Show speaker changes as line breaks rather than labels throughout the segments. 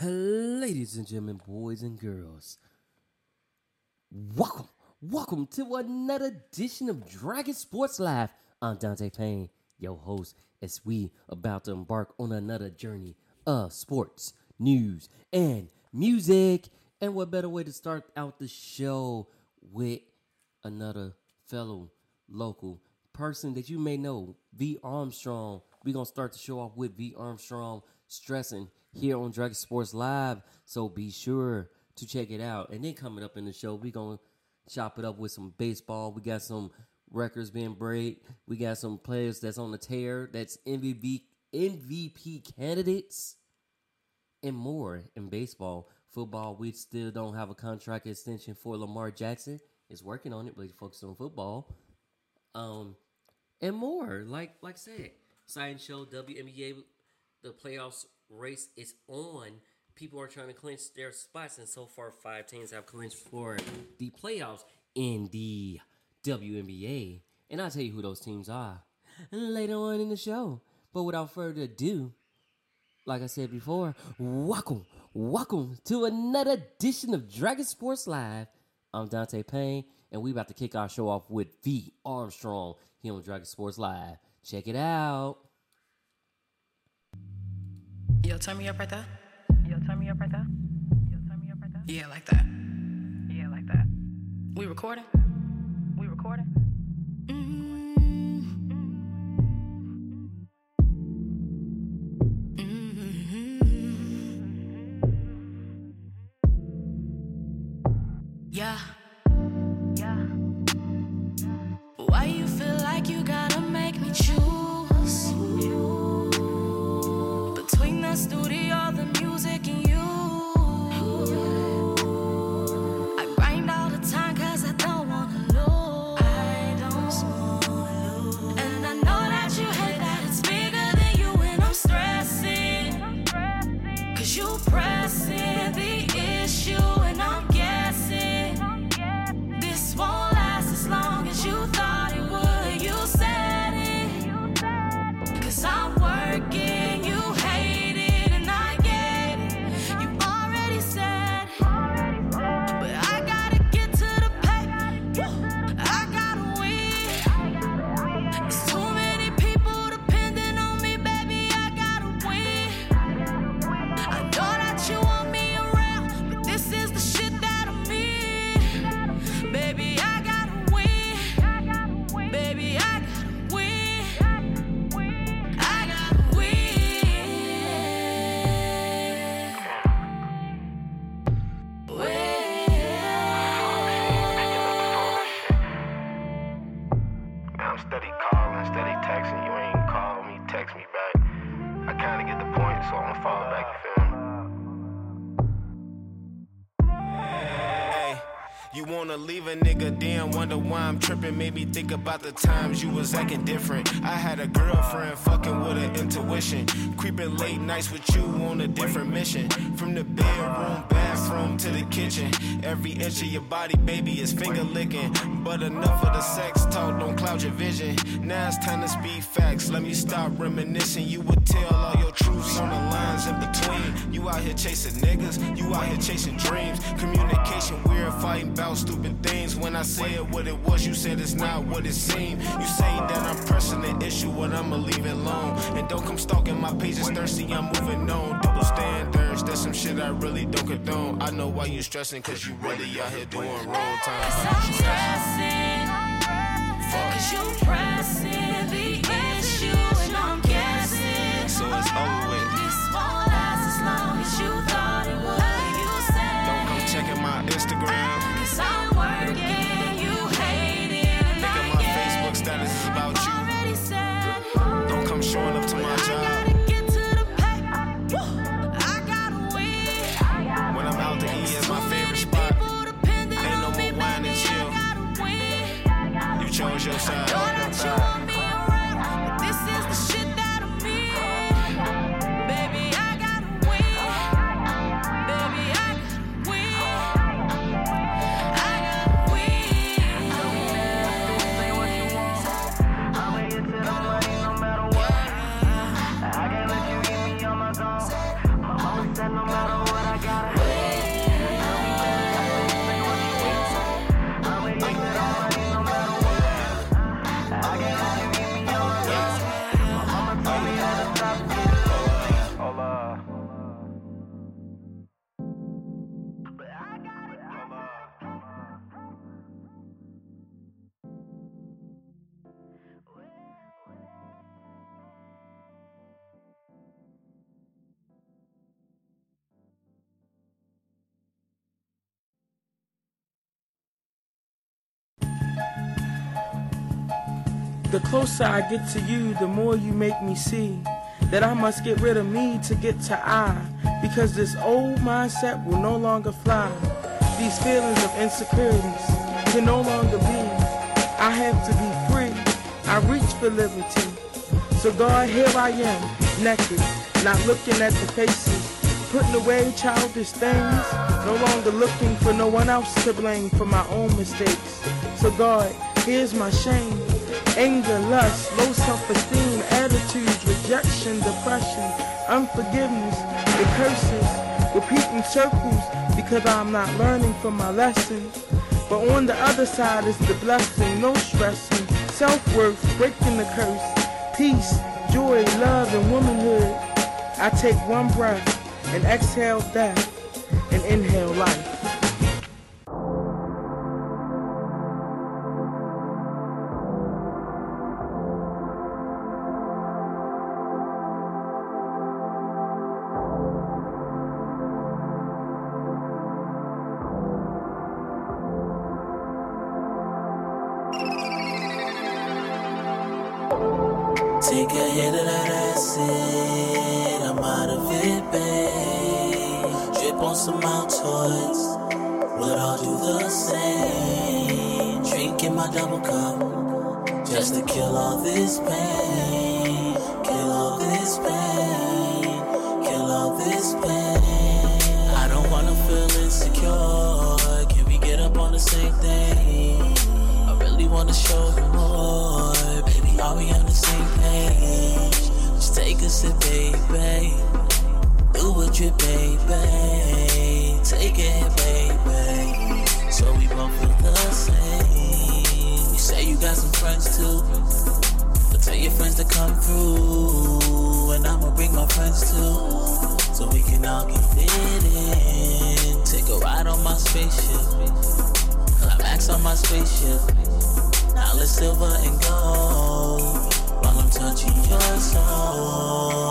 Ladies and gentlemen, boys and girls, welcome, welcome to another edition of Dragon Sports Live. I'm Dante Payne, your host, as we about to embark on another journey of sports, news, and music. And what better way to start out the show with another fellow local person that you may know, V Armstrong. We're gonna start the show off with V Armstrong stressing here on Dragon Sports Live. So be sure to check it out. And then coming up in the show, we're gonna chop it up with some baseball. We got some records being break. We got some players that's on the tear. That's MVP MVP candidates and more in baseball. Football, we still don't have a contract extension for Lamar Jackson. Is working on it, but he's focused on football. Um, and more. Like like I said, Science Show, WNBA, the playoffs race is on. People are trying to clinch their spots, and so far, five teams have clinched for the playoffs in the WNBA. And I'll tell you who those teams are later on in the show. But without further ado, like I said before, welcome, welcome to another edition of Dragon Sports Live. I'm Dante Payne, and we're about to kick our show off with V Armstrong here on Dragon Sports Live. Check it out.
Yo, turn me up right there.
Yo, turn me up right there. Yo, turn me up right there.
Yeah, like that.
Yeah, like that.
We recording? Why I'm
tripping. Made me think about the times you was acting different. I had a girlfriend fucking with an intuition. Creeping late nights with you on a different mission. From the bedroom, bathroom to the kitchen. Every inch of your body, baby, is finger licking. But enough of the sex talk, don't cloud your vision. Now it's time to speak facts. Let me stop reminiscing. You would tell all your truths on the lines in between. You out here chasing niggas, you out here chasing dreams. Communication weird, fighting about stupid things. When I said what it was, you said it's not what it seemed. You say that I'm pressing the issue, but I'ma leave it alone. And don't come stalking my pages thirsty, I'm moving on. Double standards, that's some shit I really don't condone. I know why you stressing, cause you really out here doing wrong time.
The
closer I get to you, the more you make me see that I must get rid of me to get to I. Because this old mindset will no longer fly. These feelings of insecurities can no longer be. I have to be free. I reach for liberty. So God, here I am, naked, not looking at the faces, putting away childish things, no longer looking for no one else to blame for my own mistakes. So God, here's my shame, anger, lust, low self-esteem, attitudes, rejection, depression, unforgiveness, the curses, repeating circles because I'm not learning from my lessons. But on the other side is the blessing, no stressing, self-worth, breaking the curse, peace, joy, love, and womanhood. I take one breath and exhale death and inhale life.
This pain. Kill all this pain, kill all this pain. I don't wanna feel insecure, can we get up on the same thing? I really wanna show you more, baby. Are we on the same page? Just take a sip, baby. Do what you, baby. Take it, baby. So we both feel the same. You say you got some friends too. Tell your friends to come through. And I'ma bring my friends too. So we can all get it in. Take a ride on my spaceship. Climax on my spaceship. Now silver and gold. While I'm touching your soul.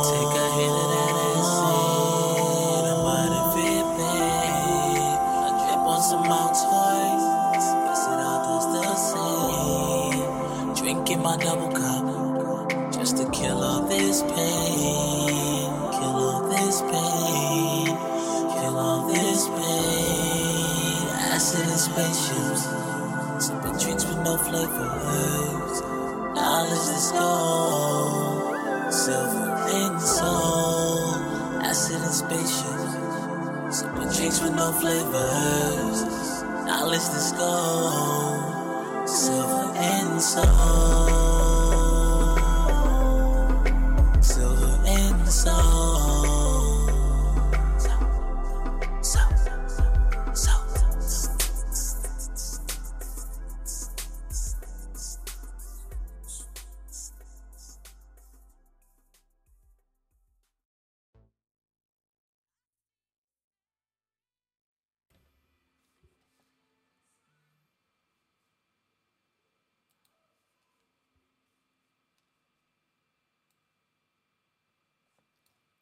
Spaceships. Sipping drinks with no flavors. Now let's just go. Silver and soul. Acid and spaceships. Sipping drinks with no flavors. Now let's just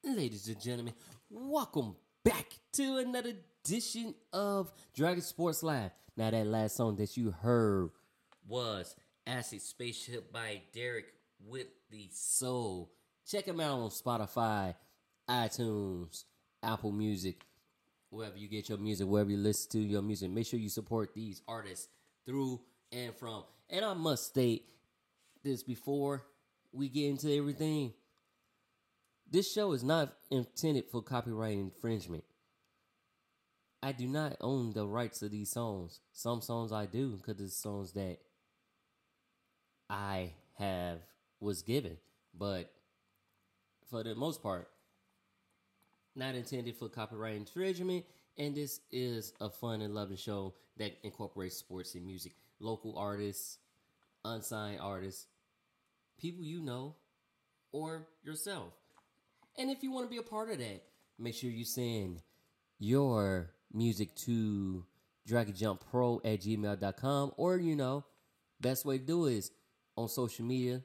Ladies and gentlemen, welcome back to another edition of Dragon Sports Live. Now, that last song that you heard was Acid Spaceship by Derek with the Soul. Check him out on Spotify, iTunes, Apple Music, wherever you get your music, wherever you listen to your music. Make sure you support these artists through and from. And I must state this before we get into everything. This show is not intended for copyright infringement. I do not own the rights to these songs. Some songs I do because it's songs that I have was given, but for the most part, not intended for copyright infringement. And this is a fun and loving show that incorporates sports and music, local artists, unsigned artists, people you know, or yourself. And if you want to be a part of that, make sure you send your music to dragonjumppro at gmail.com or, you know, best way to do is on social media,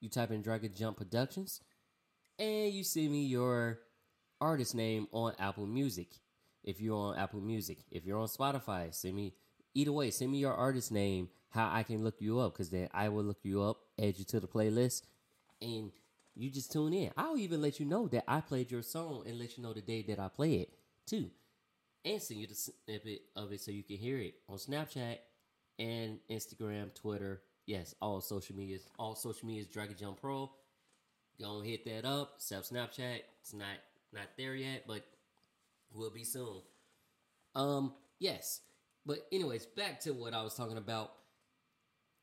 you type in Dragon Jump Productions and you send me your artist name on Apple Music. If you're on Apple Music, if you're on Spotify, send me either way, send me your artist name, how I can look you up, because then I will look you up add you to the playlist, and you just tune in. I'll even let you know that I played your song and let you know the day that I play it too, and send you the snippet of it so you can hear it on Snapchat and Instagram, Twitter. Yes, all social medias. All social medias. Dragon Jump Pro. Go hit that up. Self Snapchat. It's not not there yet, but will be soon. Um, yes. But anyways, back to what I was talking about.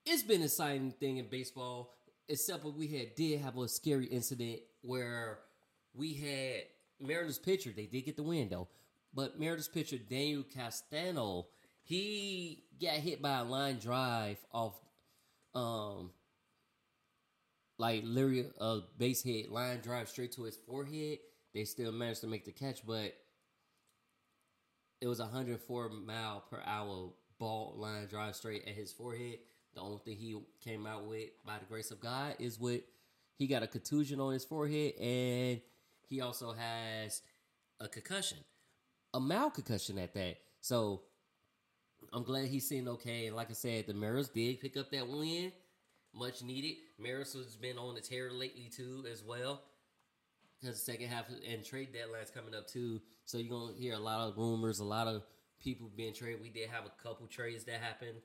It's been an exciting thing in baseball, except for we had did have a scary incident where we had Mariners pitcher. They did get the win though, but Mariners pitcher Daniel Castano he got hit by a line drive off, um, like literally a base hit line drive straight to his forehead. They still managed to make the catch, but it was a 104 mile per hour ball line drive straight at his forehead. The only thing he came out with, by the grace of God, is with he got a contusion on his forehead, and he also has a concussion, a mild concussion at that. So I'm glad he's seen okay. And like I said, the Mariners did pick up that win, much needed. Mariners has been on the tear lately too, as well. Because the second half and trade deadline's coming up too, so you're gonna hear a lot of rumors, a lot of people being traded. We did have a couple trades that happened.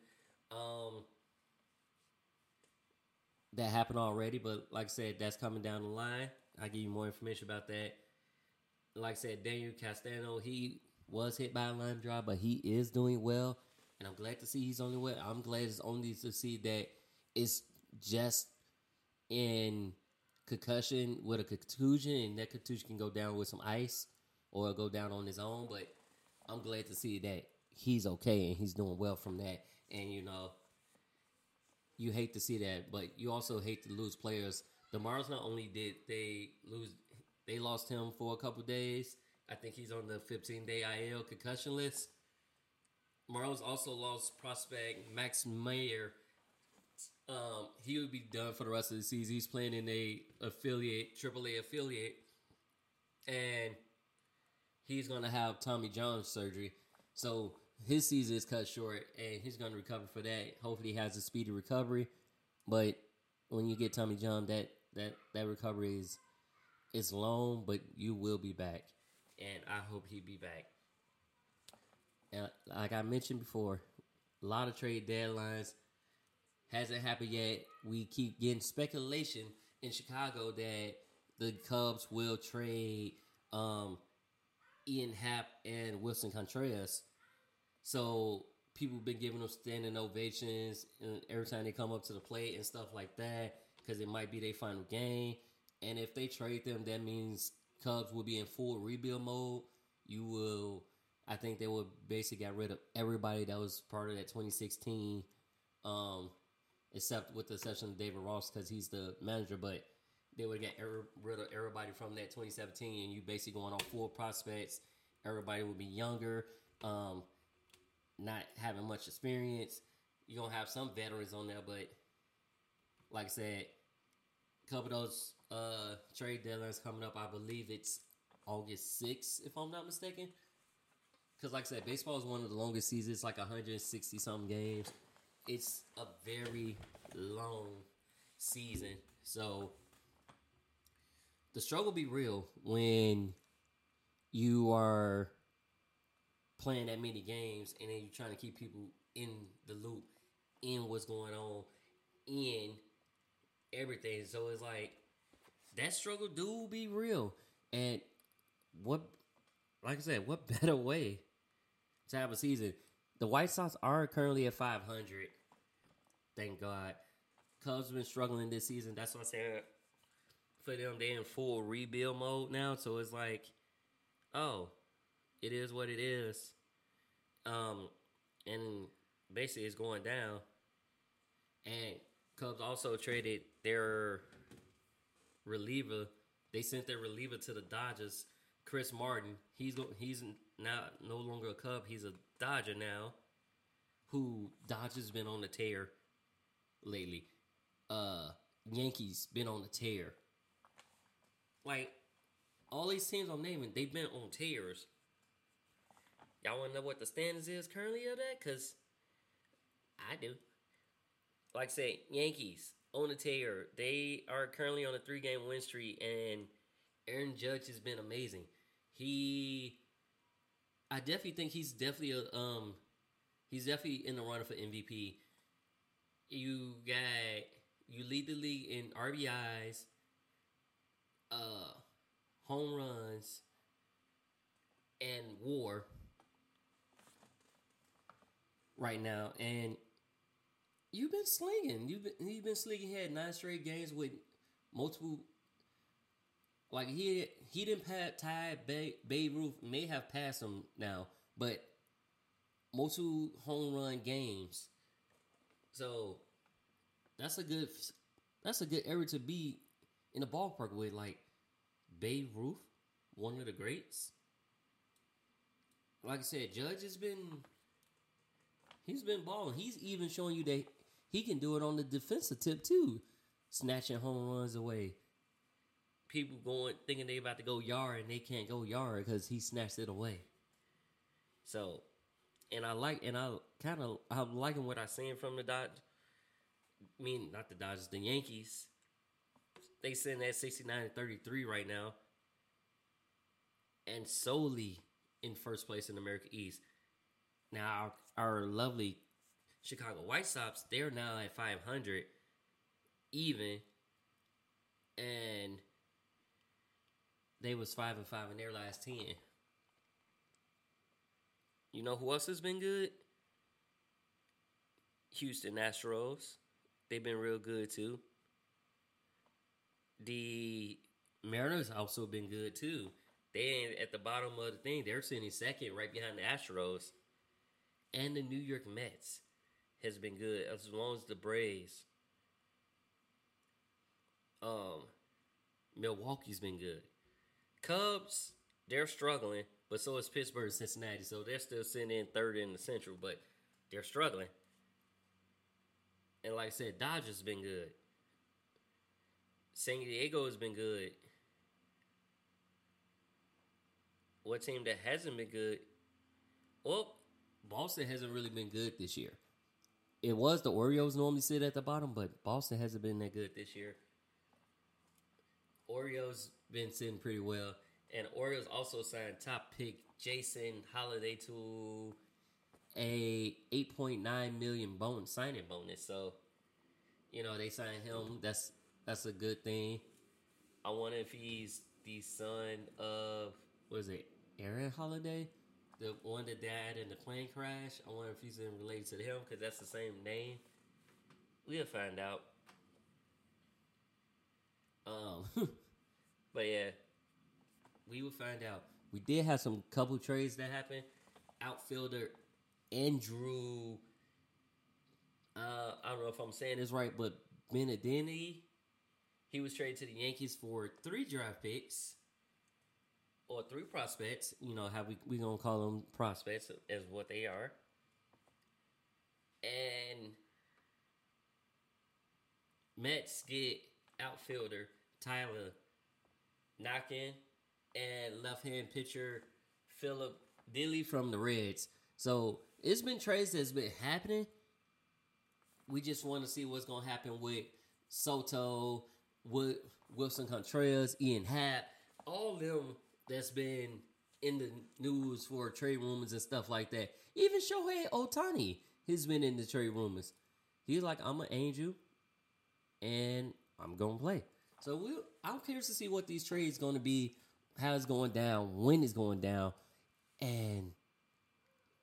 Um, that happened already, but like I said, that's coming down the line. I'll give you more information about that. Like I said, Daniel Castano, he was hit by a line drive, but he is doing well. And I'm glad to see he's only well. I'm glad it's only to see that it's just in concussion with a contusion, and that contusion can go down with some ice or go down on his own. But I'm glad to see that he's okay and he's doing well from that. And you know, you hate to see that, but you also hate to lose players. The Mars not only did they lose, they lost him for a couple days. I think he's on the 15 day IL concussion list. Marlins also lost prospect Max Meyer. Um, he would be done for the rest of the season. He's playing in a affiliate, AAA affiliate, and he's gonna have Tommy John surgery. So his season is cut short, and he's gonna recover for that. Hopefully, he has a speedy recovery. But when you get Tommy John, that that that recovery is is long, but you will be back, and I hope he be back. And like I mentioned before, a lot of trade deadlines hasn't happened yet. We keep getting speculation in Chicago that the Cubs will trade um, Ian Happ and Willson Contreras. So people been giving them standing ovations uh, every time they come up to the plate and stuff like that because it might be their final game. And if they trade them, that means Cubs will be in full rebuild mode. You will, I think they will basically get rid of everybody that was part of that 2016, um, except with the exception of David Ross because he's the manager. But they would get rid of everybody from that 2017, and you basically going on full prospects. Everybody would be younger, um, not having much experience. You're gonna have some veterans on there, but like I said, a couple of those uh, trade deadlines coming up. I believe it's August 6th, if I'm not mistaken. Because, like I said, baseball is one of the longest seasons. It's like 160 something games. It's a very long season. So, the struggle be real when you are playing that many games and then you're trying to keep people in the loop, in what's going on, in everything. So it's like that struggle do be real. And what like I said, what better way to have a season? The White Sox are currently at five hundred. Thank God. Cubs have been struggling this season. That's what I'm saying. For them, they're in full rebuild mode now. So it's like, oh, it is what it is. Um, and basically it's going down. And Cubs also traded their reliever. They sent their reliever to the Dodgers, Chris Martin. He's he's now no longer a Cub. He's a Dodger now. Who Dodgers been on the tear lately. Uh, Yankees been on the tear. Like all these teams I'm naming, they've been on tears. Y'all want to know what the standings is currently of that? Cause I do like I say, Yankees on the tear. They are currently on a three game win streak, and Aaron Judge has been amazing. He, I definitely think he's definitely a um, he's definitely in the running for MVP. You got you lead the league in RBIs, uh, home runs, and WAR right now, and you've been slinging. You've been you've been slinging. He had nine straight games with multiple. Like he he didn't pat tie Babe, Babe Ruth may have passed him now, but multiple home run games. So that's a good that's a good area to be in the ballpark with. Like Babe Ruth, one of the greats. Like I said, Judge has been he's been balling. He's even showing you that he can do it on the defensive tip too, snatching home runs away. People going thinking they about to go yard and they can't go yard because he snatched it away. So, and I like and I kind of I'm liking what I seen from the Dodge. I mean, not the Dodgers, the Yankees. They sitting at 69 and 33 right now. And solely in first place in America East. Now our, our lovely Chicago White Sox, they're now at 500 even and they was 5 and 5 in their last 10. You know who else has been good? Houston Astros. They've been real good too. The Mariners also been good too. They ain't at the bottom of the thing. They're sitting second, right behind the Astros, and the New York Mets has been good as long as the Braves. Um, Milwaukee's been good. Cubs, they're struggling, but so is Pittsburgh and Cincinnati. So they're still sitting in third in the Central, but they're struggling. And like I said, Dodgers been good. San Diego has been good. What team that hasn't been good? Well, Boston hasn't really been good this year. It was the Orioles normally sit at the bottom, but Boston hasn't been that good this year. Orioles been sitting pretty well, and Orioles also signed top pick Jason Holliday to a 8.9 million bonus signing bonus. So, you know, they signed him. That's that's a good thing. I wonder if he's the son of what is it, Aaron Holiday, the one that died in the plane crash. I wonder if he's in related to him because that's the same name. We'll find out. Um, but yeah, we will find out. We did have some couple trades that happened. Outfielder Andrew, uh, I don't know if I'm saying this right, but Benedetti, he was traded to the Yankees for three draft picks or three prospects. You know how we we gonna call them prospects as what they are, and Mets get outfielder Tyler Naquin and left hand pitcher Philip Dilly from the Reds. So it's been trades that's been happening. We just want to see what's gonna happen with Soto, with Willson Contreras, Ian Happ, all of them that's been in the news for trade rumors and stuff like that. Even Shohei Ohtani has been in the trade rumors. He's like, I'm an angel, and I'm gonna play. So we, I'm curious to see what these trades to be, how it's going down, when it's going down, and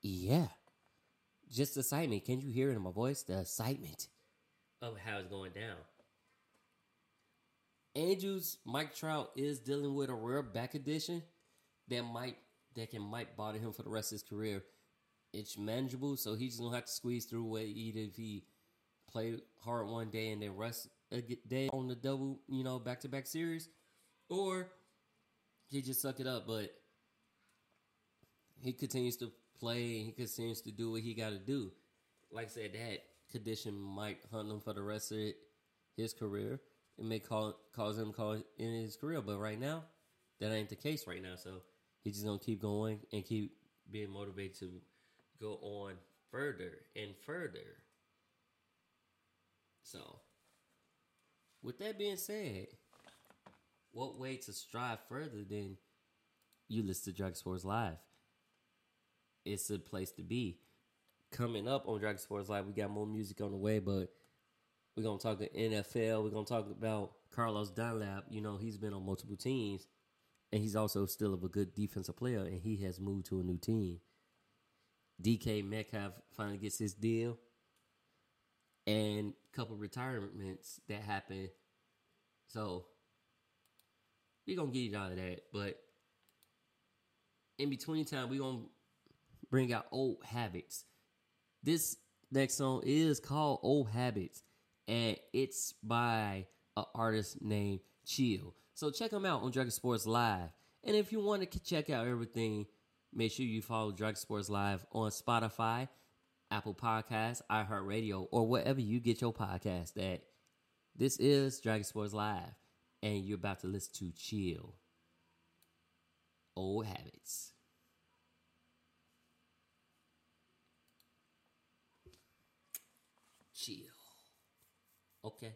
yeah, just the excitement. Can you hear it in my voice? The excitement of how it's going down. Angels Mike Trout is dealing with a rare back condition that might that can might bother him for the rest of his career. It's manageable, so he's gonna have to squeeze through it. Either if he play hard one day and then rest a day on the double, you know, back to back series, or he just suck it up. But he continues to play. He continues to do what he got to do. Like I said, that condition might hunt him for the rest of it, his career it may call, cause him call in his career. But right now, that ain't the case right now. So he's just gonna keep going and keep being motivated to go on further and further. So, with that being said, what way to strive further than you list to Dragon Sports Live? It's a place to be. Coming up on Dragon Sports Live, we got more music on the way, but we're gonna talk the NFL. We're gonna talk about Carlos Dunlap. You know, he's been on multiple teams, and he's also still of a good defensive player, and he has moved to a new team. DK Metcalf finally gets his deal, and a couple retirements that happened. So we're gonna get out of that, but in between time, we're gonna bring out old habits. This next song is called Old Habits and it's by an artist named Chill. So check him out on Dragon Sports Live. And if you want to check out everything, make sure you follow Dragon Sports Live on Spotify, Apple Podcasts, iHeartRadio, or wherever you get your podcast at. This is Dragon Sports Live, and you're about to listen to Chill. Old Habits. Okay.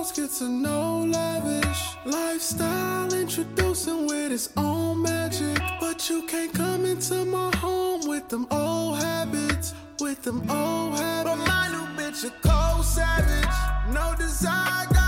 house gets a no lavish lifestyle, introducing with its own magic. But you can't come into my home with them old habits, with them old habits. But my new bitch a cold savage, no desire.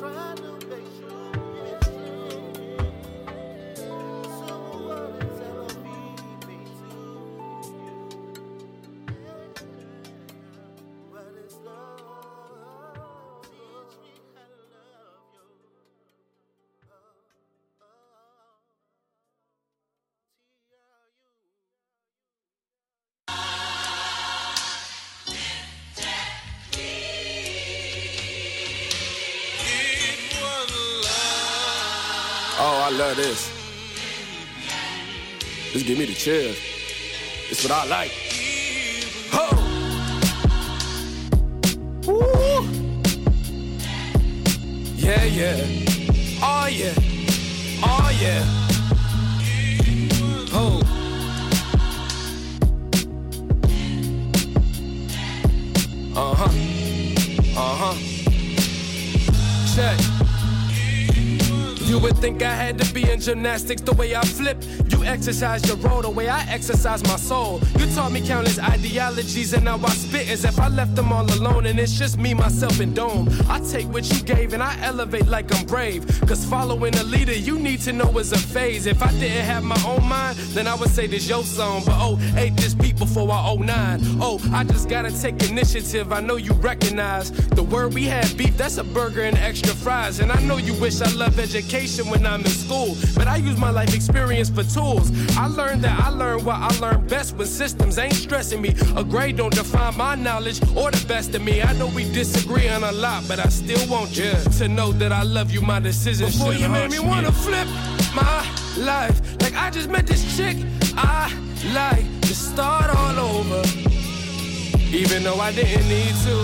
Trying to I love
this. This give me the chills. It's what I like. Ho! Woo! Yeah, yeah. Oh, yeah. Oh, yeah. Think I had to be in gymnastics the way I flip. You exercise your role the way I exercise my soul. You taught me countless ideologies, and now I spit as if I left them all alone. And it's just me, myself, and Dome. I take what you gave and I elevate like I'm brave. Cause following a leader, you need to know is a phase. If I didn't have my own mind, then I would say this your song. But oh, ate this beat before I 09. Oh, I just gotta take initiative. I know you recognize the word we had beef, that's a burger and extra fries. And I know you wish I love education when I'm in school. But I use my life experience for tools. I learned that I learned what I learned best when systems ain't stressing me. A grade don't define my knowledge or the best of me. I know we disagree on a lot, but I still want you to know that I love you. My decisions Before you made me wanna flip my life. Like I just met this chick I like to start all over. Even though I didn't need to.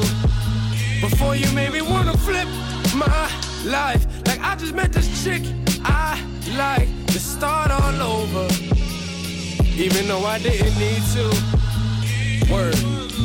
Before you made me wanna flip my life. Like I just met this chick I like to start all over. Even though I didn't need to. Word.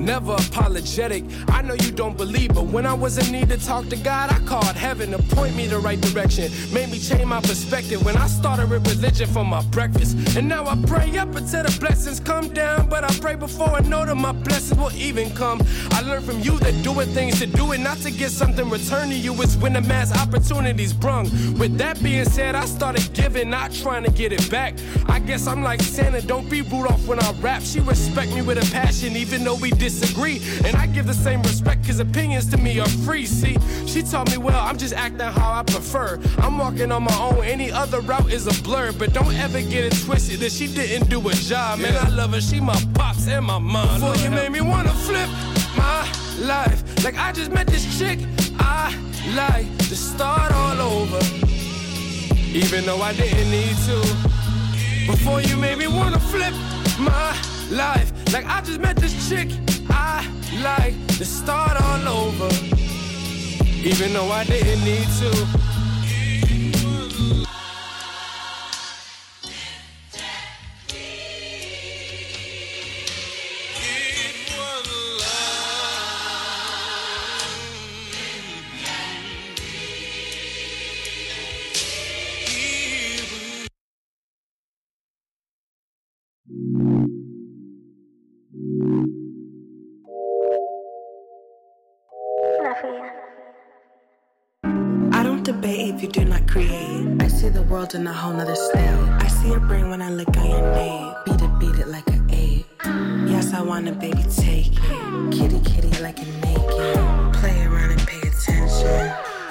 Never apologetic. I know you don't believe, but when I was in need to talk to God, I called heaven to point me the right direction. Made me change my perspective when I started with religion for my breakfast. And now I pray up until the blessings come down, but I pray before I know that my blessings will even come. I learned from you that doing things to do it, not to get something returned to you. is when the mass opportunities brung. With that being said, I started giving, not trying to get it back. I guess I'm like Santa, don't be Rudolph when I rap. She respect me with a passion, even though we disagree. And I give the same respect, cause opinions to me are free. See, she told me, well, I'm just acting how I prefer. I'm walking on my own, any other route is a blur. But don't ever get it twisted that she didn't do a job. Man, I love her, she my pops and my mom. Before you made me wanna flip my life. Like I just met this chick, I like to start all over. Even though I didn't need to. Before you made me wanna flip my life. Like I just met this chick, Like to start all over. Even though I didn't need to.
See the world in a whole nother state. I see your brain when I look on your name. Beat it, beat it like an eight. Yes, I want a baby, take it. Kitty, kitty, like a naked. Play around and pay attention.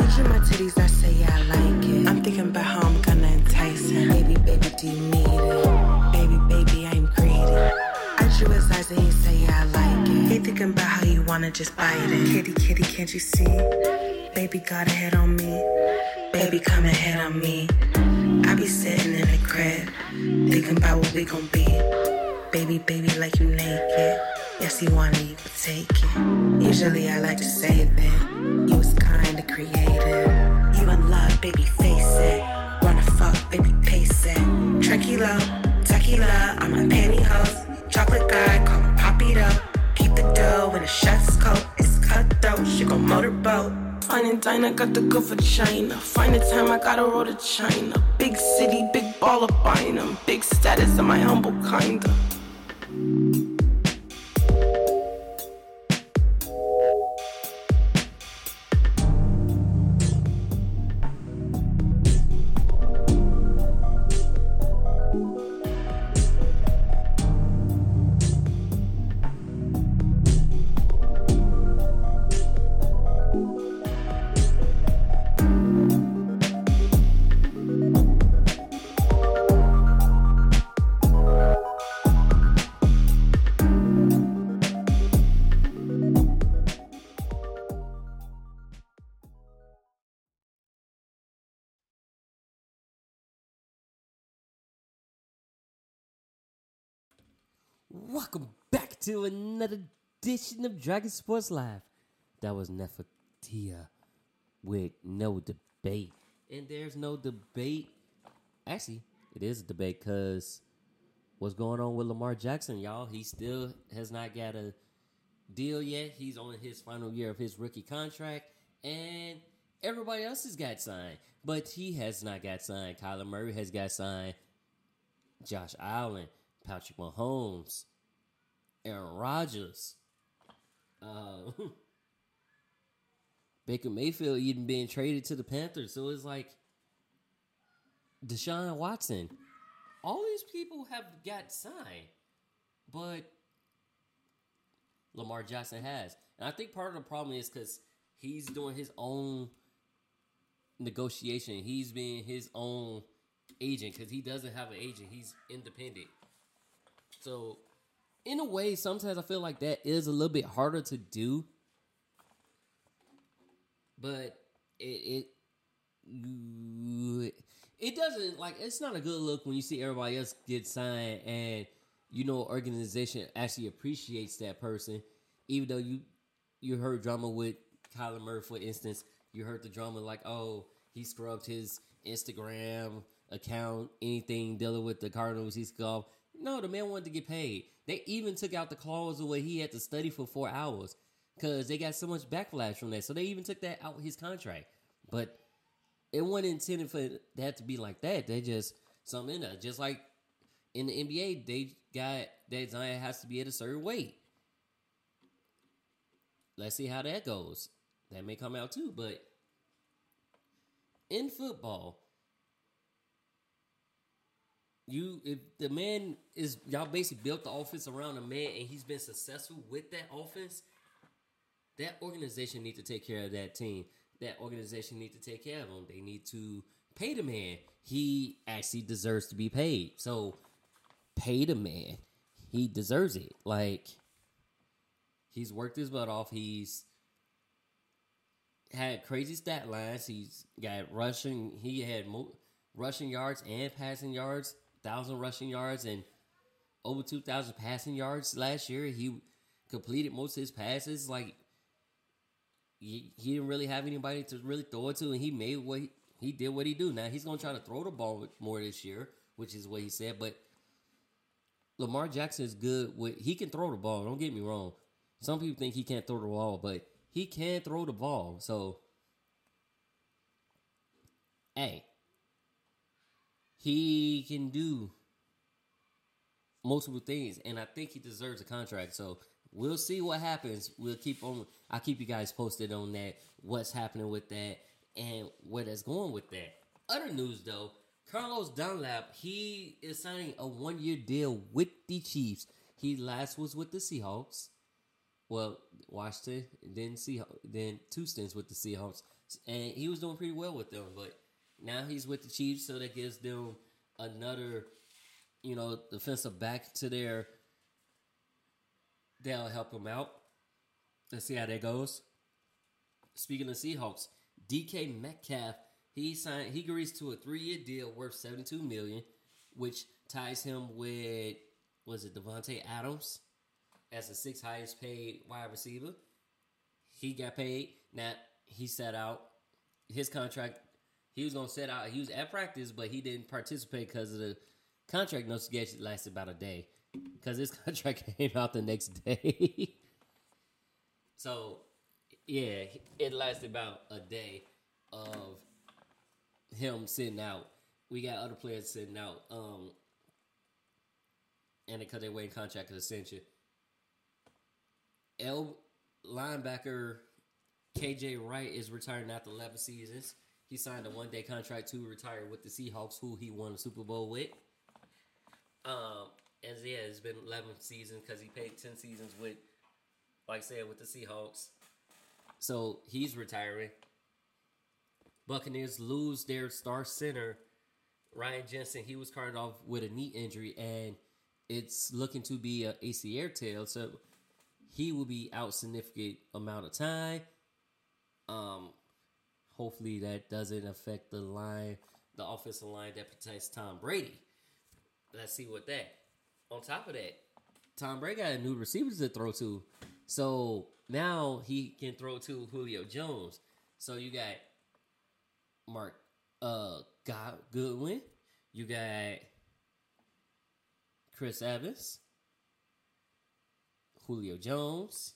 Each of my titties, I say yeah, I like it. I'm thinking about how I'm gonna entice him. Baby, baby, do you need it? Baby, baby, I'm greedy. I drew his eyes and he say yeah, I like it. He thinking about how you wanna just bite it. Kitty, kitty, can't you see? Baby got a head on me. Baby come and head on me. I be sitting in the crib, thinking about what we gon' be. Baby, baby, like you naked. Yes, you want it, you take it. Usually I like to say that you was kinda creative. You in love, baby, face it. Wanna fuck, baby, pace it. Tranquilo, tequila, I'm a pantyhose. Chocolate guy, call him Papito. Keep the dough in a chef's coat. It's cutthroat, she gon' motorboat. Fine and diner, got the good for China. Find the time, I gotta roll to China. Big city, big baller buying them. Big status, and my humble kinda.
Welcome back to another edition of Dragon Sports Live. That was Nefertia with no debate. And there's no debate. Actually, it is a debate because what's going on with Lamar Jackson, y'all? He still has not got a deal yet. He's on his final year of his rookie contract. And everybody else has got signed. But he has not got signed. Kyler Murray has got signed. Josh Allen, Patrick Mahomes, Aaron Rodgers, uh, Baker Mayfield even being traded to the Panthers. So it's like Deshaun Watson. All these people have got signed, but Lamar Jackson has. And I think part of the problem is because he's doing his own negotiation. He's being his own agent because he doesn't have an agent. He's independent. So, in a way, sometimes I feel like that is a little bit harder to do. But it it it doesn't like it's not a good look when you see everybody else get signed and you know organization actually appreciates that person, even though you you heard drama with Kyler Murray, for instance. You heard the drama like, oh, he scrubbed his Instagram account, anything dealing with the Cardinals, he scrubbed. No, the man wanted to get paid. They even took out the clause where he had to study for four hours because they got so much backlash from that. So they even took that out his contract. But it wasn't intended for that to be like that. They just something in there. Just like in the NBA, they got that Zion has to be at a certain weight. Let's see how that goes. That may come out too, but in football, you if the man is y'all basically built the offense around a man and he's been successful with that offense, that organization need to take care of that team. That organization need to take care of him. They need to pay the man. He actually deserves to be paid. So pay the man. He deserves it. Like he's worked his butt off. He's had crazy stat lines. He's got rushing. He had mo- rushing yards and passing yards, thousand rushing yards and over two thousand passing yards last year. He completed most of his passes. Like he, he didn't really have anybody to really throw it to, and he made what he, he did. What he do now. He's gonna try to throw the ball more this year, which is what he said. But Lamar Jackson is good with. He can throw the ball. Don't get me wrong. Some people think he can't throw the ball, but he can throw the ball. So, hey, he can do multiple things, and I think he deserves a contract. So we'll see what happens. We'll keep on. I'll keep you guys posted on that. What's happening with that, and where that's going with that. Other news though, Carlos Dunlap he is signing a one year deal with the Chiefs. He last was with the Seahawks. Well, Washington, then Seahawks, then two stints with the Seahawks, and he was doing pretty well with them. But now he's with the Chiefs, so that gives them another, you know, defensive back to their. They'll help him out. Let's see how that goes. Speaking of Seahawks, DK Metcalf he signed. He agrees to a three year deal worth seventy two million, which ties him with was it Davante Adams as the sixth highest paid wide receiver. He got paid. Now he set out his contract. He was gonna set out. He was at practice, but he didn't participate because of the contract notification lasted about a day. Because his contract came out the next day. so yeah, it lasted about a day of him sitting out. We got other players sitting out. Um, and because they waiting contract extension. L linebacker KJ Wright is retiring after 11 seasons. He signed a one day contract to retire with the Seahawks, who he won a Super Bowl with. Um, and yeah, it's been 11 seasons because he played 10 seasons with, like I said, with the Seahawks. So he's retiring. Buccaneers lose their star center, Ryan Jensen. He was carted off with a knee injury, and it's looking to be a ACL tear. So he will be out significant amount of time. Um, hopefully that doesn't affect the line, the offensive line that protects Tom Brady. Let's see what that. On top of that, Tom Brady got a new receivers to throw to, so now he can throw to Julio Jones. So you got Mark uh God Goodwin. You got Chris Evans, Julio Jones,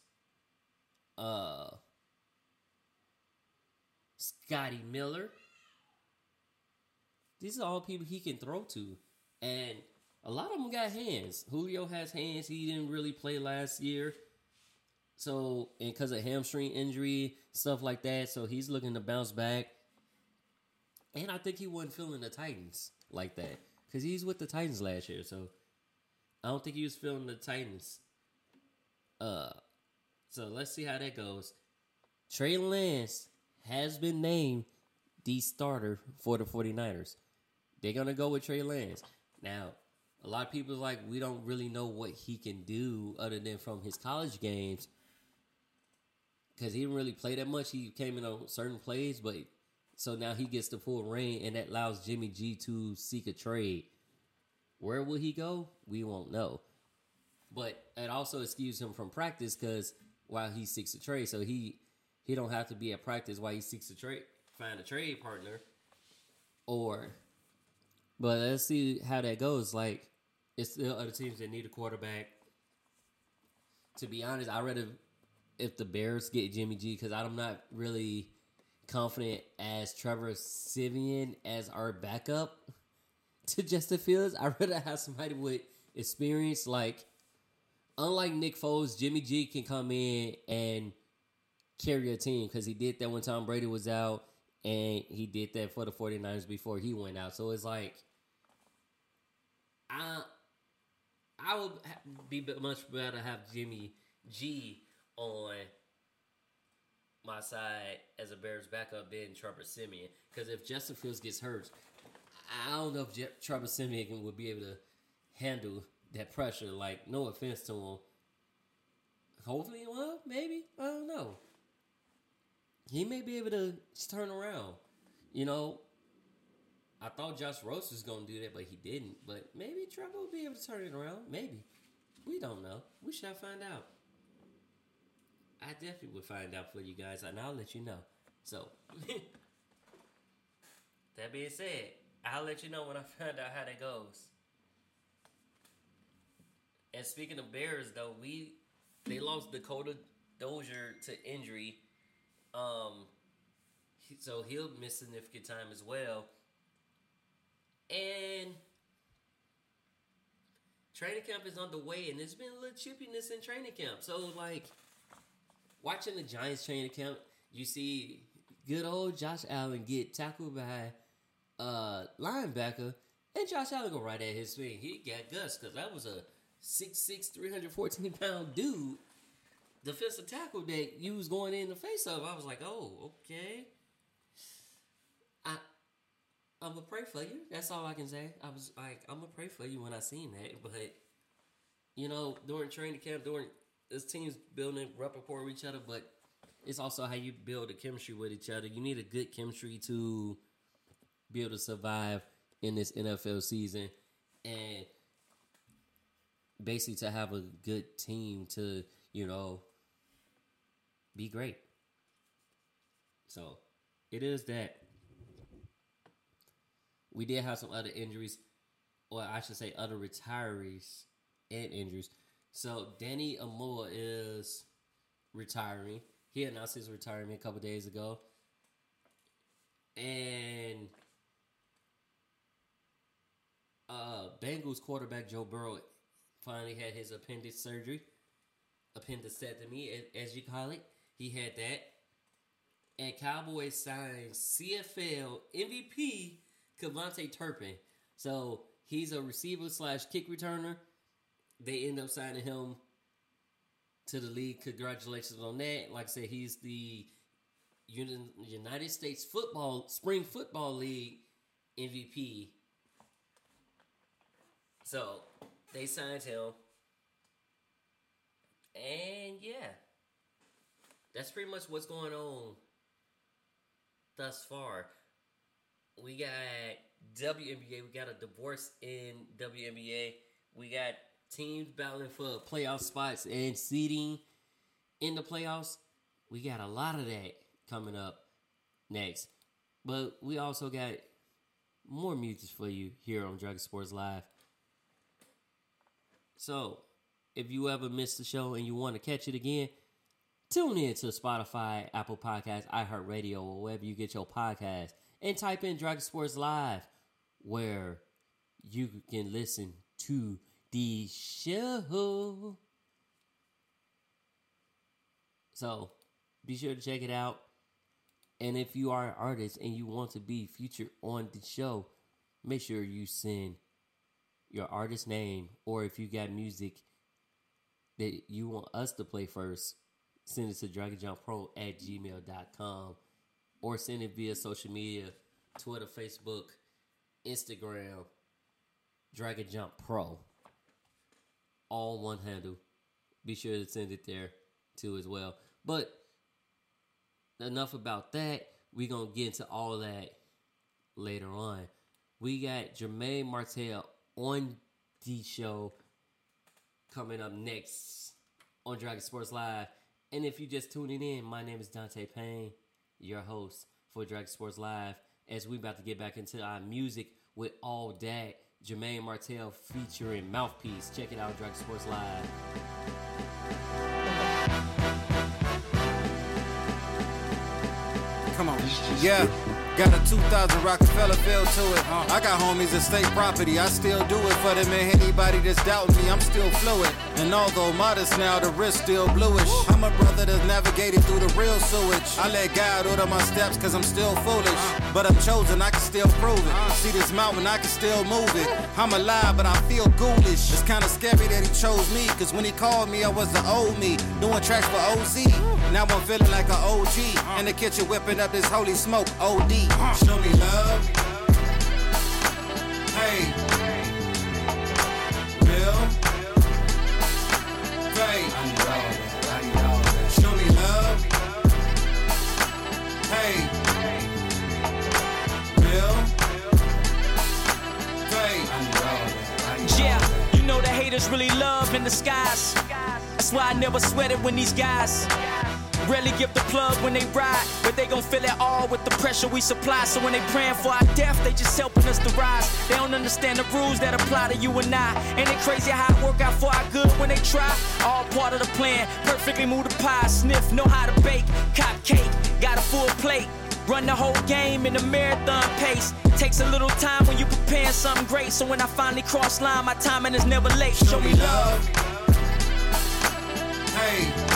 uh Scotty Miller. These are all people he can throw to. And a lot of them got hands. Julio has hands. He didn't really play last year. So, and because of hamstring injury, stuff like that. So he's looking to bounce back. And I think he wasn't feeling the Titans like that because he's with the Titans last year. So I don't think he was feeling the Titans. Uh, so let's see how that goes. Trey Lance has been named the starter for the 49ers. They're going to go with Trey Lance. Now, a lot of people like, we don't really know what he can do other than from his college games because he didn't really play that much. He came in on certain plays, but so now he gets the full reign, and that allows Jimmy G to seek a trade. Where will he go? We won't know. But it also excuses him from practice because while he seeks a trade, so he he don't have to be at practice while he seeks a trade, find a trade partner, or. But let's see how that goes. Like, it's still other teams that need a quarterback. To be honest, I rather if the Bears get Jimmy G because I'm not really confident as Trevor Siemian as our backup to Justin Fields. I'd rather have somebody with experience like unlike Nick Foles, Jimmy G can come in and carry a team because he did that when Tom Brady was out, and he did that for the 49ers before he went out. So it's like, I I would be much better have Jimmy G on my side as a Bears backup than Trevor Siemian. Because if Justin Fields gets hurt, I don't know if Je- Trevor Siemian would be able to handle that pressure. Like, no offense to him. Hopefully, well, maybe. I don't know. He may be able to turn around. You know, I thought Josh Rose was going to do that, but he didn't. But maybe Trevor will be able to turn it around. Maybe. We don't know. We shall find out. I definitely will find out for you guys, and I'll let you know. So, that being said, I'll let you know when I find out how that goes. And speaking of Bears, though, we they lost Dakota Dozier to injury. Um, so he'll miss significant time as well. And training camp is underway, and there's been a little chippiness in training camp. So, like, watching the Giants training camp, you see good old Josh Allen get tackled by uh linebacker, and Josh Allen go right at his feet. He got guts because that was a 6'6", 314 pound dude, defensive tackle that you was going in the face of. I was like, oh, okay. I I'm gonna pray for you. That's all I can say. I was like, I'm gonna pray for you when I seen that. But you know, during training camp, during this team's building rapport with each other, but it's also how you build a chemistry with each other. You need a good chemistry to be able to survive in this NFL season, and basically to have a good team to you know be great. So it is that we did have some other injuries, or I should say, other retirees and injuries. So Danny Amoa is retiring. He announced his retirement a couple days ago, and uh, Bengals quarterback Joe Burrow finally had his appendix surgery, appendectomy, a- as you call it. He had that, and Cowboys signed CFL MVP KaVontae Turpin. So he's a receiver slash kick returner. They end up signing him to the league. Congratulations on that. Like I said, he's the United States Football Spring Football League MVP. So they signed him. And yeah. That's pretty much what's going on thus far. We got WNBA. We got a divorce in WNBA. We got teams battling for playoff spots and seeding in the playoffs. We got a lot of that coming up next. But we also got more music for you here on Dragon Sports Live. So, if you ever missed the show and you want to catch it again, tune in to Spotify, Apple Podcasts, iHeartRadio, or wherever you get your podcast, and type in Dragon Sports Live, where you can listen to the show. So, be sure to check it out. And if you are an artist and you want to be featured on the show, make sure you send your artist name or if you got music that you want us to play first, send it to dragonjumppro at gmail.com or send it via social media Twitter, Facebook, Instagram, Dragon Pro. All one handle. Be sure to send it there too as well. But enough about that. We're gonna get into all that later on. We got Jermaine Martell on the show coming up next on Dragon Sports Live. And if you're just tuning in, my name is Dante Payne, your host for Dragon Sports Live. As we about to get back into our music with all that, Jermaine Martell featuring Mouthpiece. Check it out, Dragon Sports Live.
Come on. Yeah. Got a 2000 Rockefeller feel to it. I got homies that state property. I still do it for them and anybody that's doubting me. I'm still fluid. And although modest now, the wrist still bluish. I'm a brother that's navigated through the real sewage. I let God order my steps cause I'm still foolish. But I'm chosen, I can still prove it. See this mountain, I can still move it. I'm alive, but I feel ghoulish. It's kinda scary that he chose me. Cause when he called me, I was the old me. Doing tracks for OZ. Now I'm feeling like an OG. Uh-huh. In the kitchen whipping up this holy smoke. OD. Uh-huh. Show me love. Hey. Bill. Hey. Show me love. Hey. Bill. Hey.
Yeah, you know the haters really love in disguise. That's why I never sweat it when these guys rarely give the plug when they ride, but they gon' feel it all with the pressure we supply. So when they praying for our death, they just helping us to rise. They don't understand the rules that apply to you and I. Ain't it crazy how it work out for our good when they try? All part of the plan, perfectly move the pie, sniff, know how to bake, cop cake, got a full plate. Run the whole game in a marathon pace. Takes a little time when you preparing something great. So when I finally cross line, my timing is never late. Show me love.
Hey.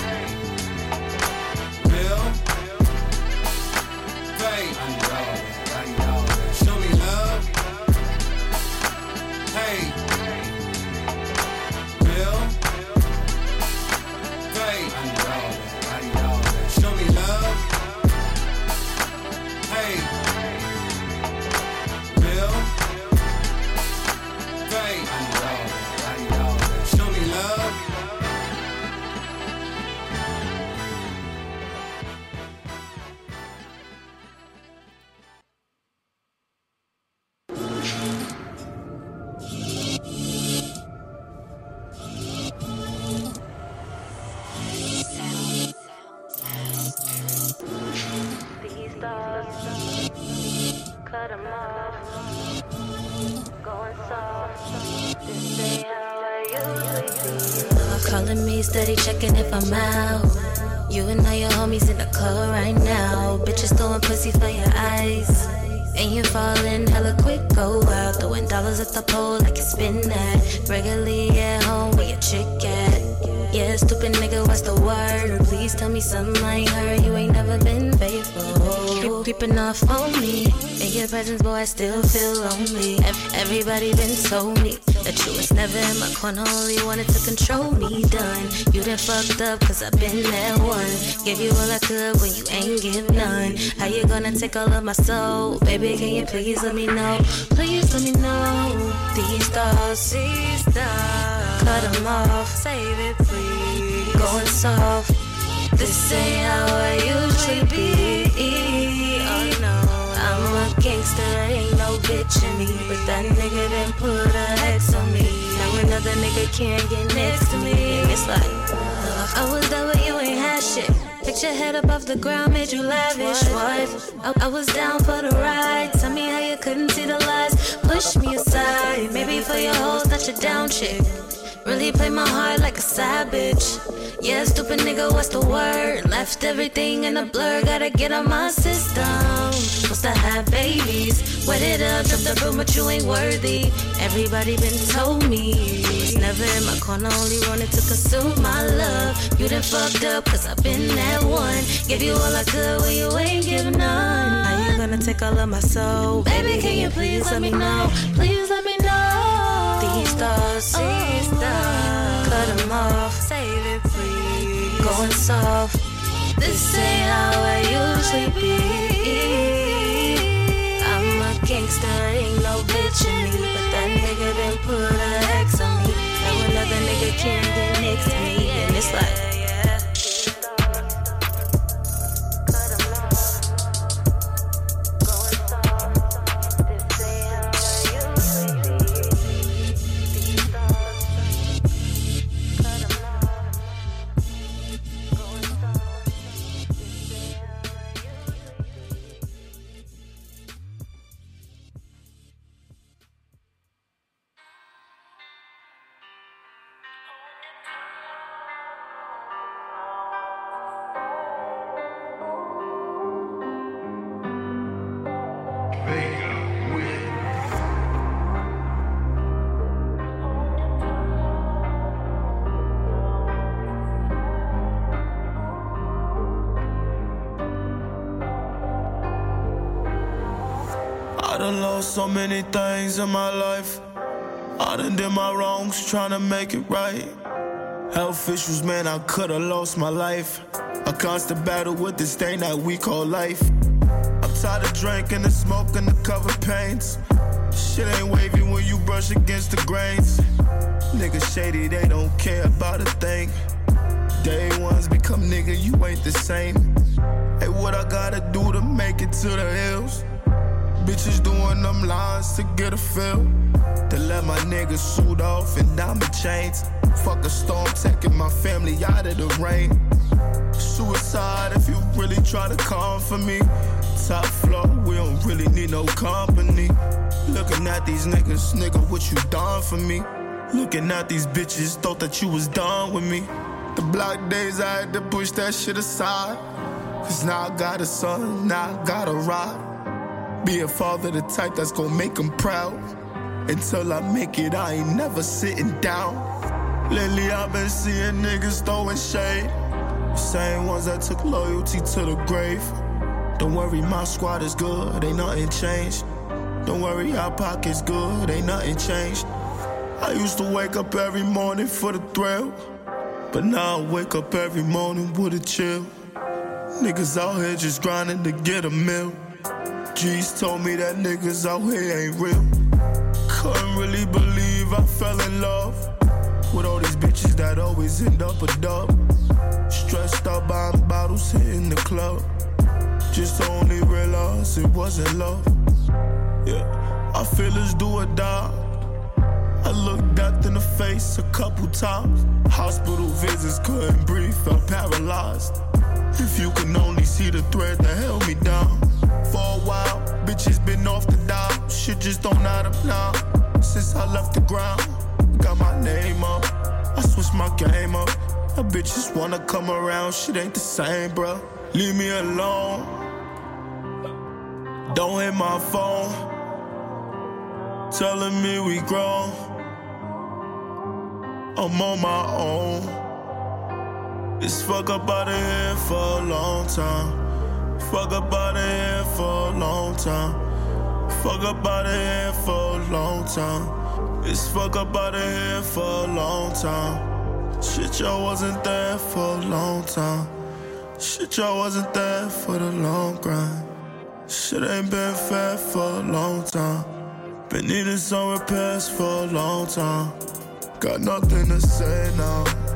Hey. Show
your presence, boy, I still feel lonely. Ev- everybody been told me that you was never in my corner, only wanted to control me. Done. You done fucked up, cause I've been that one. Give you all I could when you ain't give none. How you gonna take all of my soul? Baby, can you please let me know? Please let me know. These thoughts, these thoughts. Cut 'em off, save it, please. Going soft. This ain't how I usually be. Oh no, I'm a gangster, ain't no bitch in me. But that nigga done put a hex on me. Now another nigga can't get next to me. And it's like, I was there when you ain't had shit. Picked your head above the ground, made you lavish. What? I, I was down for the ride. Tell me how you couldn't see the lies. Push me aside. Maybe for your hoes, that you down chick. Really play my heart like a savage. Yeah, stupid nigga, what's the word? Left everything in a blur, gotta get on my system. Supposed to have babies. Wet it up, drop the broom, but you ain't worthy. Everybody been told me. Was never in my corner, only wanted to consume my love. You done fucked up, cause I've been that one. Give you all I could when you ain't give none. How you gonna take all of my soul? Baby, can you please let me know? Please let me know. Stars, these stars. Cut 'em off, save it, please. Going soft. This ain't how I usually be. I'm a gangster, ain't no bitch in me. But that nigga done put an X on me. Now another nigga can't get next to me. And it's like,
so many things in my life. I done did my wrongs trying to make it right. Health issues, man, I could've lost my life. A constant battle with this thing that we call life. I'm tired of drinking and smoking the cover pains. Shit ain't wavy when you brush against the grains. Niggas shady, they don't care about a thing. Day ones become nigga, you ain't the same. Hey, what I gotta do to make it to the hills? Bitches doing them lines to get a feel. To let my niggas suit off in diamond chains. Fuck a storm, taking my family out of the rain. Suicide if you really try to come for me. Top floor, we don't really need no company. Looking at these niggas, nigga, what you done for me? Looking at these bitches, thought that you was done with me. The block days, I had to push that shit aside. Cause now I got a son, now I got a ride. Be a father, the type that's gonna make him proud. Until I make it, I ain't never sitting down. Lately, I've been seeing niggas throwing shade. Same ones that took loyalty to the grave. Don't worry, my squad is good, ain't nothing changed. Don't worry, our pocket's good, ain't nothing changed. I used to wake up every morning for the thrill. But now I wake up every morning with a chill. Niggas out here just grinding to get a meal. G's told me that niggas out here ain't real. Couldn't really believe I fell in love with all these bitches that always end up a dub. Stressed out buying bottles, hitting the club. Just only realized it wasn't love. Yeah, I feel it's do or die. I looked death in the face a couple times. Hospital visits, couldn't breathe, felt paralyzed. If you can only see the thread that held me down. For a while, bitches been off the dial. Shit just don't add up now. Since I left the ground, got my name up. I switched my game up. Now bitches wanna come around, shit ain't the same, bruh. Leave me alone. Don't hit my phone. Telling me we grown. I'm on my own. It's fuck up out of here for a long time. Fuck up out of here for a long time. Fuck up out of here for a long time. It's fuck up out of here for a long time. Shit, y'all wasn't there for a long time. Shit, y'all wasn't there for the long grind. Shit ain't been fair for a long time. Been needing some repairs for a long time. Got nothing to say now.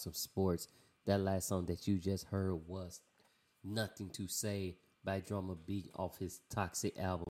Some sports. That last song that you just heard was Nothing to Say by Drummer B off his Toxic album.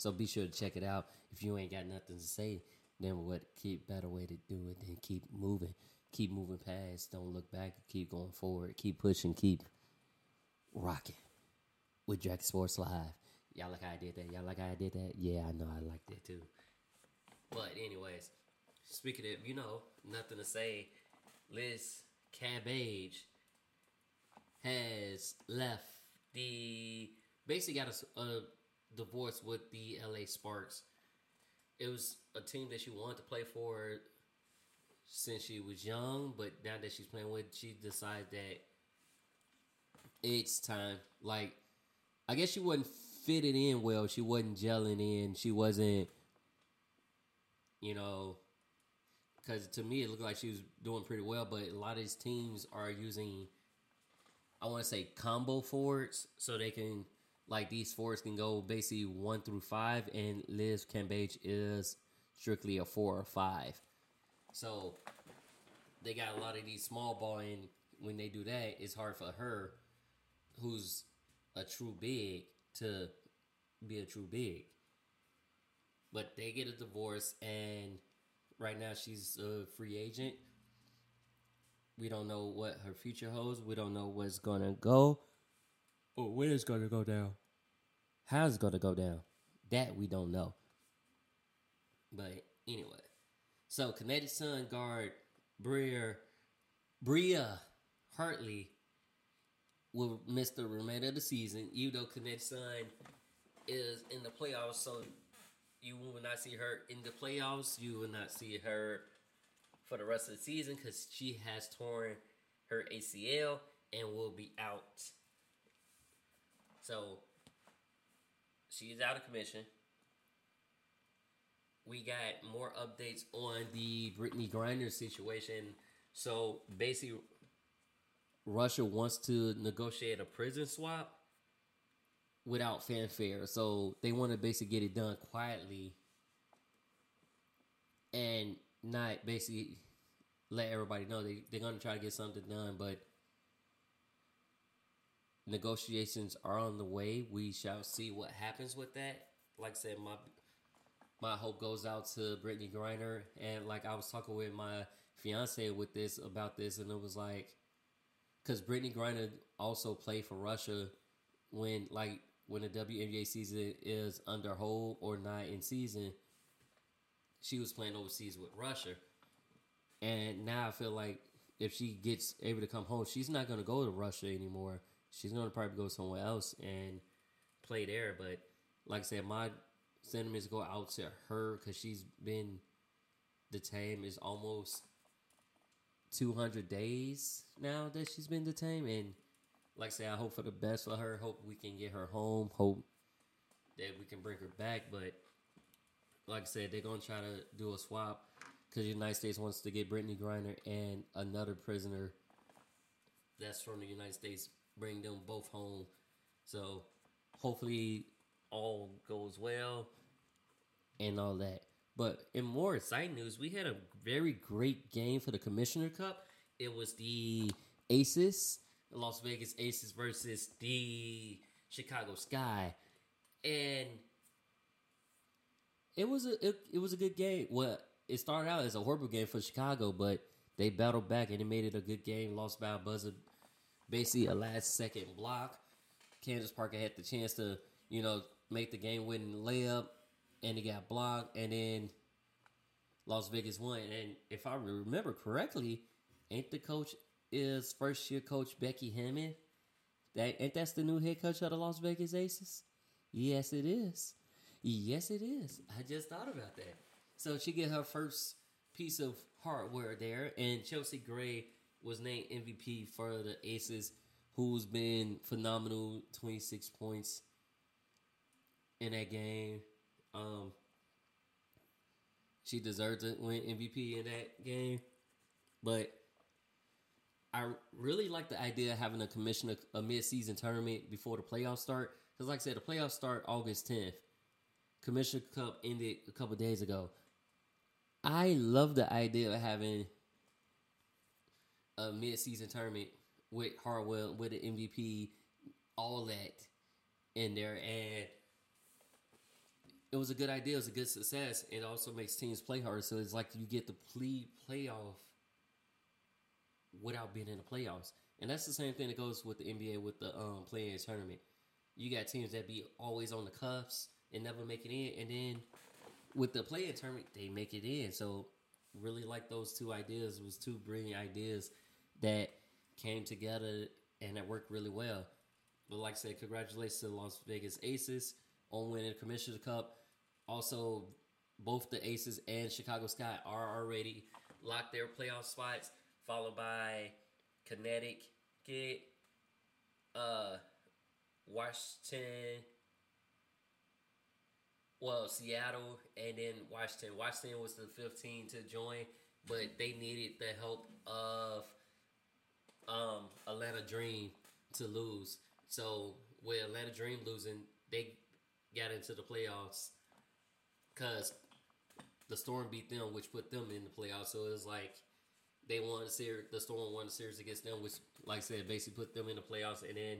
So be sure to check it out. If you ain't got nothing to say, then what keep better way to do it than keep moving. Keep moving past. Don't look back. Keep going forward. Keep pushing. Keep rocking with Jack Sports Live. Y'all like how I did that? Y'all like how I did that? Yeah, I know I like that too. But anyways, speaking of, you know, nothing to say, Liz Cambage has left the basically got a, a divorce with the LA Sparks. It was a team that she wanted to play for since she was young, but now that she's playing with, she decided that it's time. Like, I guess she wasn't fitting in well. She wasn't gelling in. She wasn't, you know, because to me it looked like she was doing pretty well. But a lot of these teams are using, I want to say, combo forwards, so they can like these fours can go basically one through five, and Liz Cambage is strictly a four or five. So they got a lot of these small ball, and when they do that, it's hard for her, who's a true big, to be a true big. But they get a divorce, and right now she's a free agent. We don't know what her future holds. We don't know what's gonna go or when it's gonna go down. How it gonna go down. That we don't know. But anyway. So Connecticut Sun guard Bria Bria Hartley will miss the remainder of the season, even though Connecticut Sun is in the playoffs, so you will not see her in the playoffs. You will not see her for the rest of the season because she has torn her ACL and will be out. So she is out of commission. We got more updates on the Brittney Griner situation. So basically, Russia wants to negotiate a prison swap without fanfare. So they want to basically get it done quietly and not basically let everybody know they, they're going to try to get something done, but negotiations are on the way. We shall see what happens with that. Like I said, my my hope goes out to Brittney Griner, and like I was talking with my fiance with this about this, and it was like, because Brittney Griner also played for Russia when like when the WNBA season is under hold or not in season, she was playing overseas with Russia. And now I feel like if she gets able to come home, she's not going to go to Russia anymore. She's to probably go somewhere else and play there. But like I said, my sentiments go out to her because she's been detained. Is almost 200 days now that she's been detained. And like I said, I hope for the best for her. Hope we can get her home. Hope that we can bring her back. But like I said, they're gonna try to do a swap because the United States wants to get Brittney Griner and another prisoner that's from the United States, bring them both home. So hopefully all goes well and all that. But in more exciting news, we had a very great game for the Commissioner Cup. It was the Aces, the Las Vegas Aces versus the Chicago Sky, and it was a it, it was a good game. Well, it started out as a horrible game for Chicago, but they battled back and it made it a good game. Lost by a buzzer, basically a last second block. Candace Parker had the chance to you know make the game winning layup, and he got blocked, and then Las Vegas won. And if I remember correctly, ain't the coach is first year coach Becky Hammon? That ain't that's the new head coach of the Las Vegas Aces? Yes, it is. Yes, it is. I just thought about that. So she get her first piece of hardware there, and Chelsea Gray was named MVP for the Aces, who's been phenomenal. Twenty six points in that game. Um, she deserved to win MVP in that game, but I really like the idea of having a commissioner a mid season tournament before the playoffs start. Because, like I said, the playoffs start August tenth. Commissioner Cup ended a couple days ago. I love the idea of having a mid season tournament with Harwell, with the MVP, all that in there, and it was a good idea. It was a good success. It also makes teams play hard, so it's like you get the play playoff without being in the playoffs. And that's the same thing that goes with the NBA with the um play-in tournament. You got teams that be always on the cuffs and never make it in, and then with the play-in tournament, they make it in. So really like those two ideas. It was two brilliant ideas that came together and it worked really well. But like I said, congratulations to the Las Vegas Aces on winning the Commissioner Cup. Also, both the Aces and Chicago Sky are already locked their playoff spots, followed by Connecticut, uh, Washington, well, Seattle, and then Washington. Washington was the 15 to join, but they needed the help of um, Atlanta Dream to lose. So with Atlanta Dream losing, they got into the playoffs because the Storm beat them, which put them in the playoffs. So it was like they won a series. The Storm won the series against them, which, like I said, basically put them in the playoffs. And then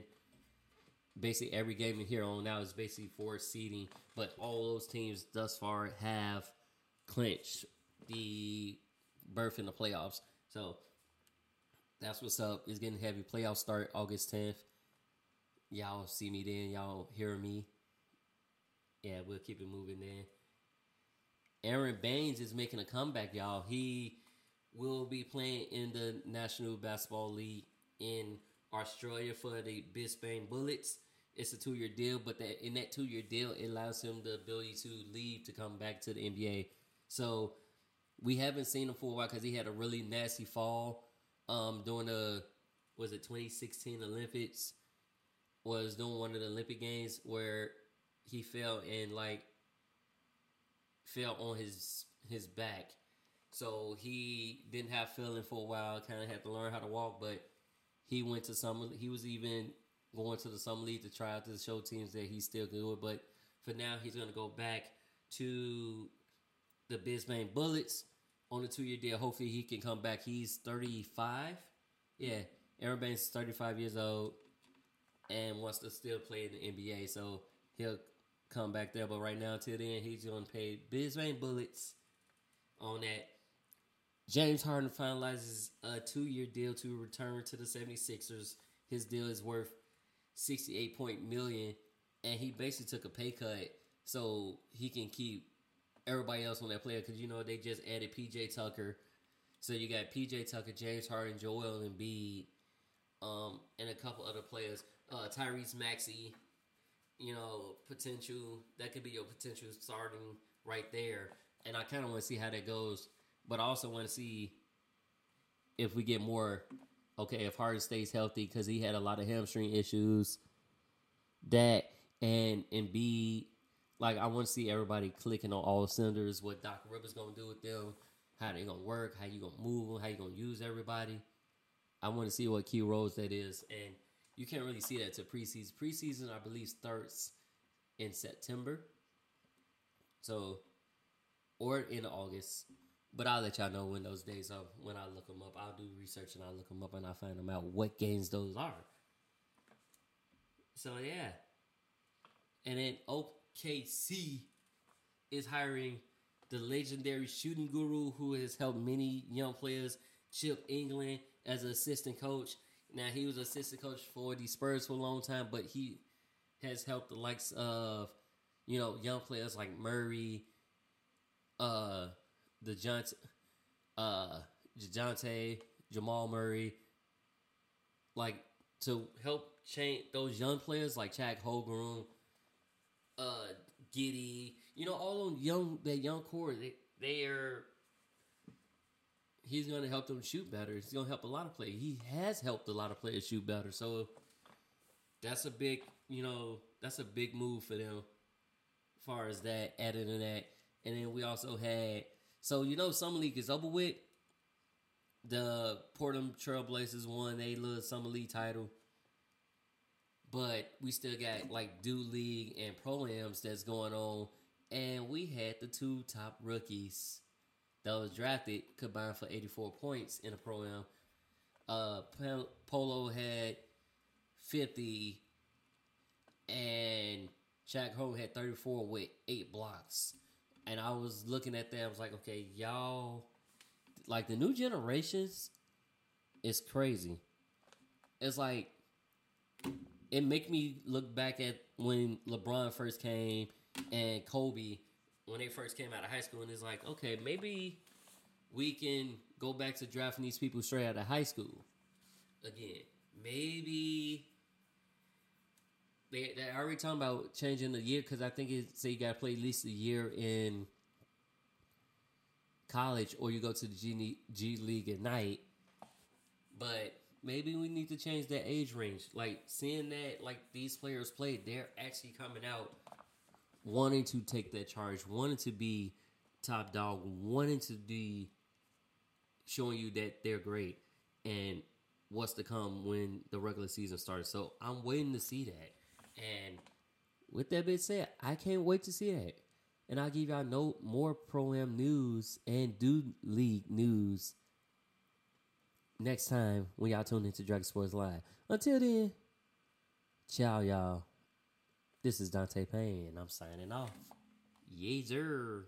basically every game in here on now is basically for seeding. But all those teams thus far have clinched the berth in the playoffs. So That's what's up. It's getting heavy. Playoffs start August 10th. Y'all see me then. Y'all hear me. Yeah, we'll keep it moving then. Aron Baynes is making a comeback, y'all. He will be playing in the National Basketball League in Australia for the Brisbane Bullets. It's a two year deal, but that in that two year deal, it allows him the ability to leave to come back to the NBA. So we haven't seen him for a while because he had a really nasty fall um, during the was it 2016 Olympics. Was doing one of the Olympic games where he fell and like fell on his his back. So he didn't have feeling for a while. Kind of had to learn how to walk, but he went to summer. He was even going to the summer league to try out to show teams that he's still good. But for now, he's going to go back to the Brisbane Bullets on a two year deal. Hopefully, he can come back. He's thirty five. Yeah, Aron Baynes is thirty five years old and wants to still play in the NBA. So he'll come back there. But right now, till then, he's going to pay Brisbane Bullets on that. James Harden finalizes a two year deal to return to the 76ers. His deal is worth 68 point million and he basically took a pay cut so he can keep everybody else on that player because you know they just added PJ Tucker. So you got PJ Tucker, James Harden, Joel Embiid, um, and a couple other players. Uh, Tyrese Maxey, you know, potential that could be your potential starting right there. And I kind of want to see how that goes, but I also want to see if we get more. Okay, if Harden stays healthy because he had a lot of hamstring issues. That and Embiid, like I want to see everybody clicking on all cylinders. What Doc Rivers gonna do with them? How they gonna work? How you gonna move them? How you gonna use everybody? I want to see what key roles that is, and you can't really see that to preseason. Preseason, I believe, starts in September. So, or in August. But I'll let y'all know when those days are. When I look them up, I'll do research and I'll look them up and I'll find them out what games those are. So yeah, and then oh, OKC is hiring the legendary shooting guru who has helped many young players, Chip Engelland, as an assistant coach. Now he was assistant coach for the Spurs for a long time, but he has helped the likes of you know young players like Murray, uh, the Johnson, uh, Dejounte, Jamal Murray, like to help change those young players like Chet Holmgren, uh, Giddey, you know, all on young that young core, they they are. He's going to help them shoot better. He's going to help a lot of players. He has helped a lot of players shoot better. So that's a big, you know, that's a big move for them. As far as that, adding to that, and then we also had so you know, summer league is over with. The Portland Trailblazers won a little summer league title, but we still got like Drew League and pro ams that's going on, and we had the two top rookies that was drafted combined for eighty four points in a pro am. Uh, Polo had fifty, and Jack Ho had thirty four with eight blocks. And I was looking at that, I was like, okay, y'all, like the new generations is crazy. It's like it make me look back at when LeBron first came and Kobe when they first came out of high school, and it's like, okay, maybe we can go back to drafting these people straight out of high school again. Maybe they they already talking about changing the year because I think it say you got to play at least a year in college or you go to the G, G League at night. But maybe we need to change that age range. Like seeing that like these players play, they're actually coming out wanting to take that charge, wanting to be top dog, wanting to be showing you that they're great and what's to come when the regular season starts. So I'm waiting to see that. And with that being said, I can't wait to see that. And I'll give y'all no more pro am news and Drew League news next time when y'all tune into Dragon Sports Live. Until then, ciao y'all. This is Dante Payne, and I'm signing off. Yeezer.